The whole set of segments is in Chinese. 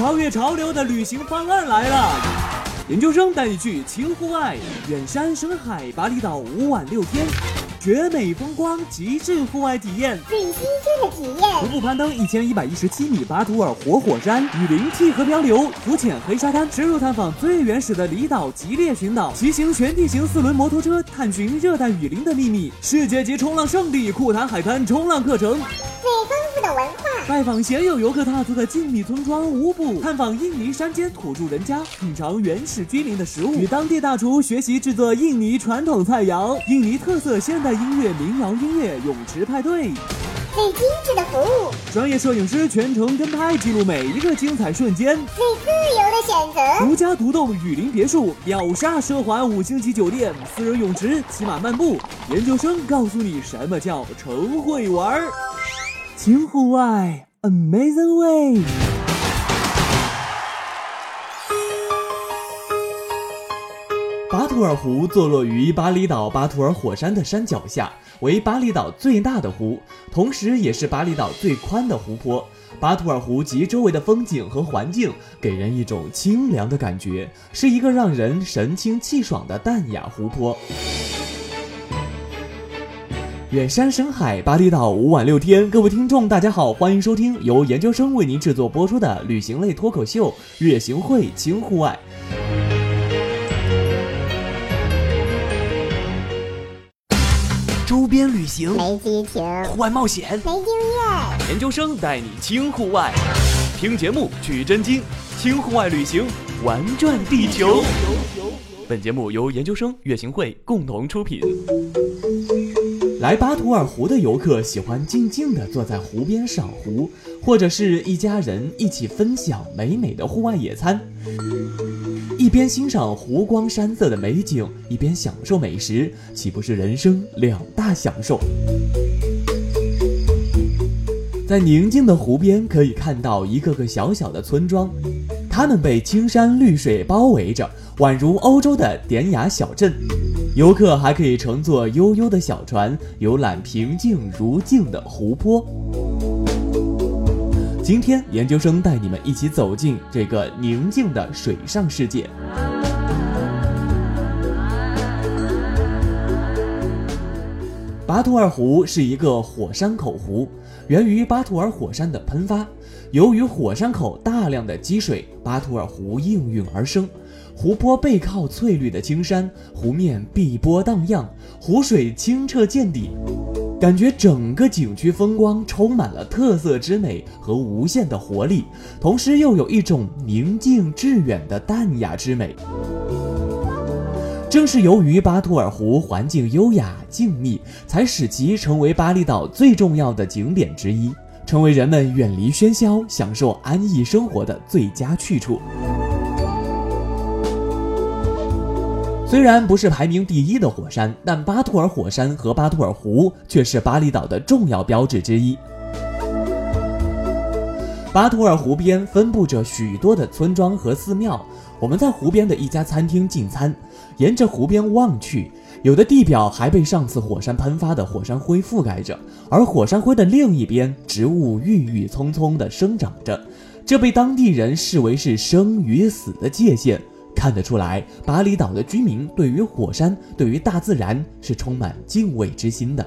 超越潮流的旅行方案来了！研究生带你去轻户外，远山深海，巴厘岛五晚六天。绝美风光，极致户外体验，最新鲜的体验。徒步攀登一千一百一十七米巴图尔活火山，雨林替河漂流，浮潜黑沙滩，深入探访最原始的离岛吉列群岛，骑行全地形四轮摩托车，探寻热带雨林的秘密。世界级冲浪圣地库谈海滩冲浪课程，最丰富的文化。拜访鲜有游客踏足的静谧村庄乌布，探访印尼山间土著人家，品尝原始居民的食物，与当地大厨学习制作印尼传统菜肴，印尼特色现代。音乐、民谣音乐、泳池派对，最精致的服务，专业摄影师全程跟拍，记录每一个精彩瞬间，最自由的选择，独家独栋雨林别墅，秒杀奢华五星级酒店，私人泳池，骑马漫步。研究生告诉你什么叫成会玩，轻户外，Amazing Way。巴图尔湖坐落于巴厘岛巴图尔火山的山脚下，为巴厘岛最大的湖，同时也是巴厘岛最宽的湖泊。巴图尔湖及周围的风景和环境给人一种清凉的感觉，是一个让人神清气爽的淡雅湖泊。远山深海，巴厘岛五晚六天。各位听众，大家好，欢迎收听由研究生为您制作播出的旅行类脱口秀《月行会轻户外》。周边旅行没激情，户外冒险没经验，研究生带你轻户外，听节目取真经，轻户外旅行玩转地球。本节目由研究生月行会共同出品。来巴图尔湖的游客喜欢静静地坐在湖边赏湖，或者是一家人一起分享美美的户外野餐。一边欣赏湖光山色的美景，一边享受美食，岂不是人生两大享受？在宁静的湖边，可以看到一个个小小的村庄，它们被青山绿水包围着，宛如欧洲的典雅小镇。游客还可以乘坐悠悠的小船，游览平静如镜的湖泊。今天，研究生带你们一起走进这个宁静的水上世界。巴图尔湖是一个火山口湖，源于巴图尔火山的喷发。由于火山口大量的积水，巴图尔湖应运而生。湖泊背靠翠绿的青山，湖面碧波荡漾，湖水清澈见底。感觉整个景区风光充满了特色之美和无限的活力，同时又有一种宁静致远的淡雅之美。正是由于巴图尔湖环境优雅静谧，才使其成为巴厘岛最重要的景点之一，成为人们远离喧嚣、享受安逸生活的最佳去处。虽然不是排名第一的火山，但巴图尔火山和巴图尔湖却是巴厘岛的重要标志之一。巴图尔湖边分布着许多的村庄和寺庙。我们在湖边的一家餐厅进餐，沿着湖边望去，有的地表还被上次火山喷发的火山灰覆盖着，而火山灰的另一边，植物郁郁葱葱地生长着，这被当地人视为是生与死的界限。看得出来，巴厘岛的居民对于火山、对于大自然是充满敬畏之心的。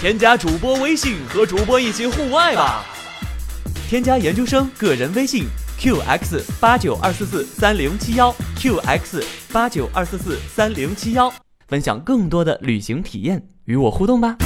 添加主播微信，和主播一起户外吧！添加研究生个人微信：qx 八九二四四三零七幺，qx 八九二四四三零七幺，分享更多的旅行体验。与我互动吧。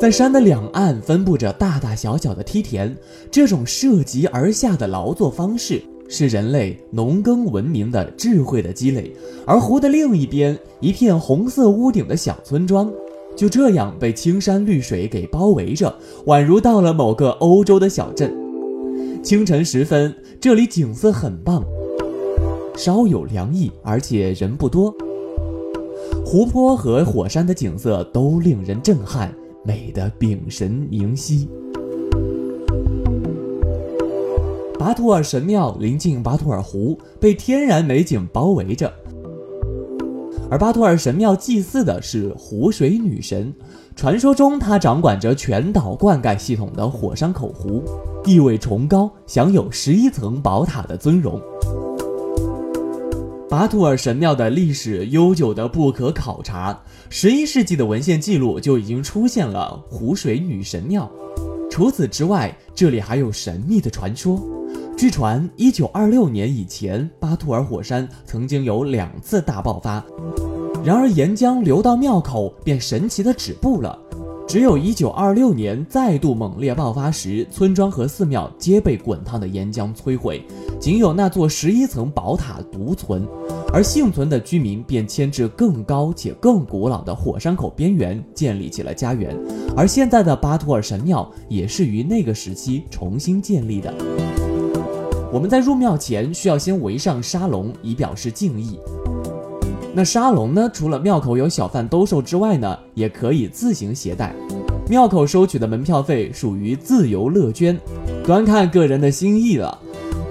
在山的两岸分布着大大小小的梯田，这种涉级而下的劳作方式是人类农耕文明的智慧的积累。而湖的另一边，一片红色屋顶的小村庄，就这样被青山绿水给包围着，宛如到了某个欧洲的小镇。清晨时分，这里景色很棒。稍有凉意，而且人不多。湖泊和火山的景色都令人震撼，美得屏神凝息。巴图尔神庙临近巴图尔湖，被天然美景包围着。而巴图尔神庙祭祀的是湖水女神，传说中她掌管着全岛灌溉系统的火山口湖，地位崇高，享有十一层宝塔的尊荣。巴图尔神庙的历史悠久的不可考察，十一世纪的文献记录就已经出现了湖水女神庙。除此之外，这里还有神秘的传说。据传，一九二六年以前，巴图尔火山曾经有两次大爆发，然而岩浆流到庙口便神奇的止步了。只有一九二六年再度猛烈爆发时，村庄和寺庙皆被滚烫的岩浆摧毁，仅有那座十一层宝塔独存，而幸存的居民便迁至更高且更古老的火山口边缘，建立起了家园。而现在的巴图尔神庙也是于那个时期重新建立的。我们在入庙前需要先围上沙龙，以表示敬意。那沙龙呢？除了庙口有小贩兜售之外呢，也可以自行携带。庙口收取的门票费属于自由乐捐，端看个人的心意了。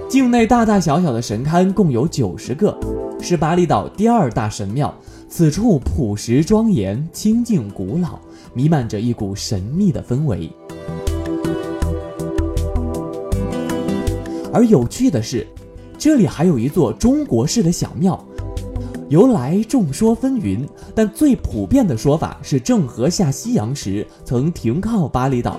境内大大小小的神龛共有九十个，是巴厘岛第二大神庙。此处朴实庄严、清静古老，弥漫着一股神秘的氛围。而有趣的是，这里还有一座中国式的小庙。由来众说纷纭，但最普遍的说法是郑和下西洋时曾停靠巴厘岛。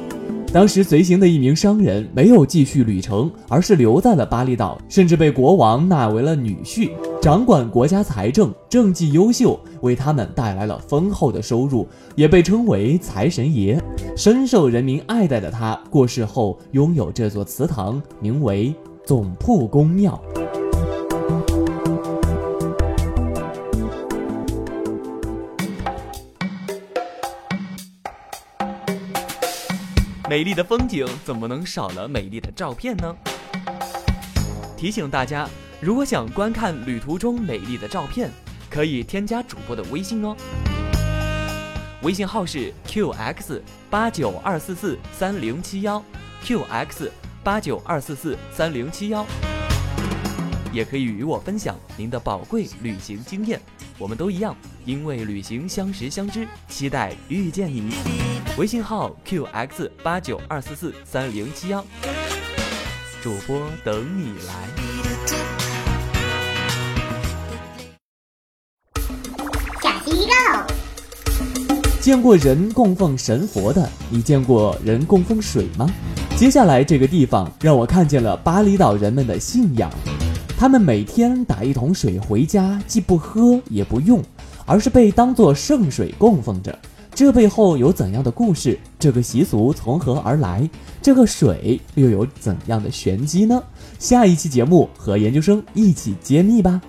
当时随行的一名商人没有继续旅程，而是留在了巴厘岛，甚至被国王纳为了女婿，掌管国家财政，政绩优秀，为他们带来了丰厚的收入，也被称为财神爷。深受人民爱戴的他，过世后拥有这座祠堂，名为总铺公庙。美丽的风景怎么能少了美丽的照片呢？提醒大家，如果想观看旅途中美丽的照片，可以添加主播的微信哦。微信号是 qx 八九二四四三零七幺，qx 八九二四四三零七幺。也可以与我分享您的宝贵旅行经验，我们都一样，因为旅行相识相知，期待遇见你。微信号 qx 八九二四四三零七幺，主播等你来。见过人供奉神佛的，你见过人供奉水吗？接下来这个地方让我看见了巴厘岛人们的信仰。他们每天打一桶水回家，既不喝也不用，而是被当作圣水供奉着。这背后有怎样的故事？这个习俗从何而来？这个水又有怎样的玄机呢？下一期节目和研究生一起揭秘吧。